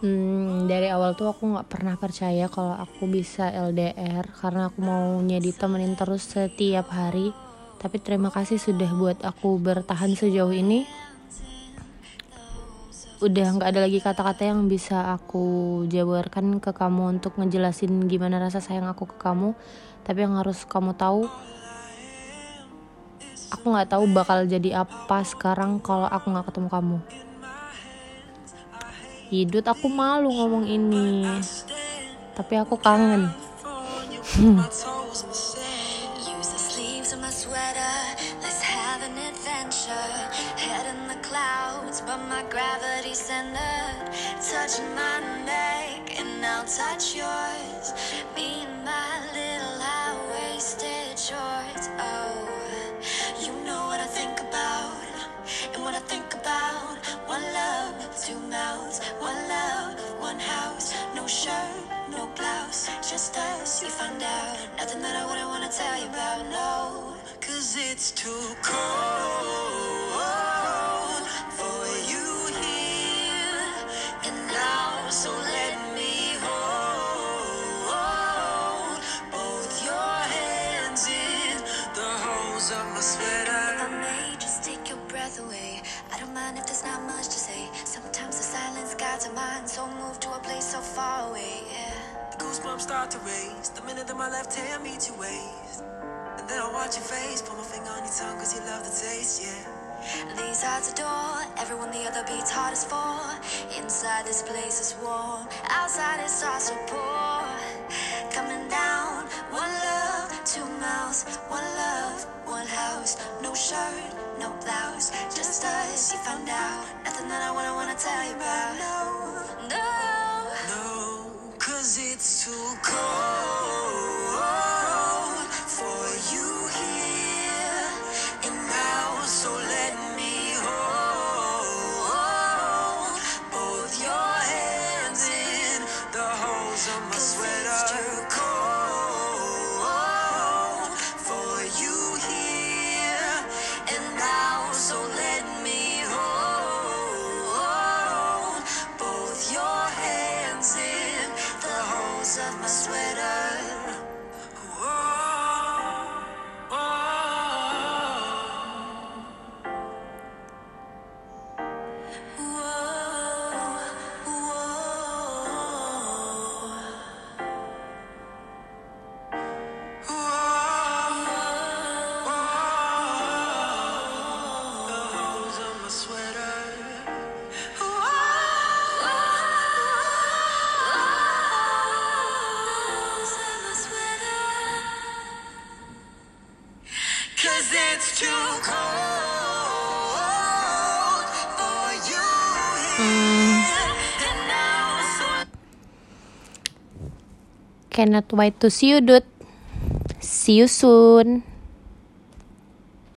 hmm, dari awal tuh aku nggak pernah percaya kalau aku bisa LDR karena aku maunya ditemenin terus setiap hari. Tapi terima kasih sudah buat aku bertahan sejauh ini. Udah nggak ada lagi kata-kata yang bisa aku jabarkan ke kamu untuk ngejelasin gimana rasa sayang aku ke kamu. Tapi yang harus kamu tahu aku nggak tahu bakal jadi apa sekarang kalau aku nggak ketemu kamu Hidut aku malu ngomong ini Tapi aku kangen hmm. just us. You found out nothing that I wouldn't wanna tell you about, no. Cause it's too cold for you here and now, so let me hold both your hands in the holes of my sweater. I may just take your breath away. I don't mind if there's not much to say. Sometimes the silence guides our mind, so move to a place so far away. Yeah start to raise The minute that my left hand meets your waist. And then I'll watch your face. Put my finger on your tongue cause you love the taste, yeah. These hearts adore Everyone the other beats hardest for Inside this place is warm. Outside it starts to pour Coming down. One love, two mouths. One love, one house. No shirt, no blouse. Just us, you found out. Nothing that I wanna wanna tell you about. No, no of my sweater. Cannot wait to see you, dude. See you soon.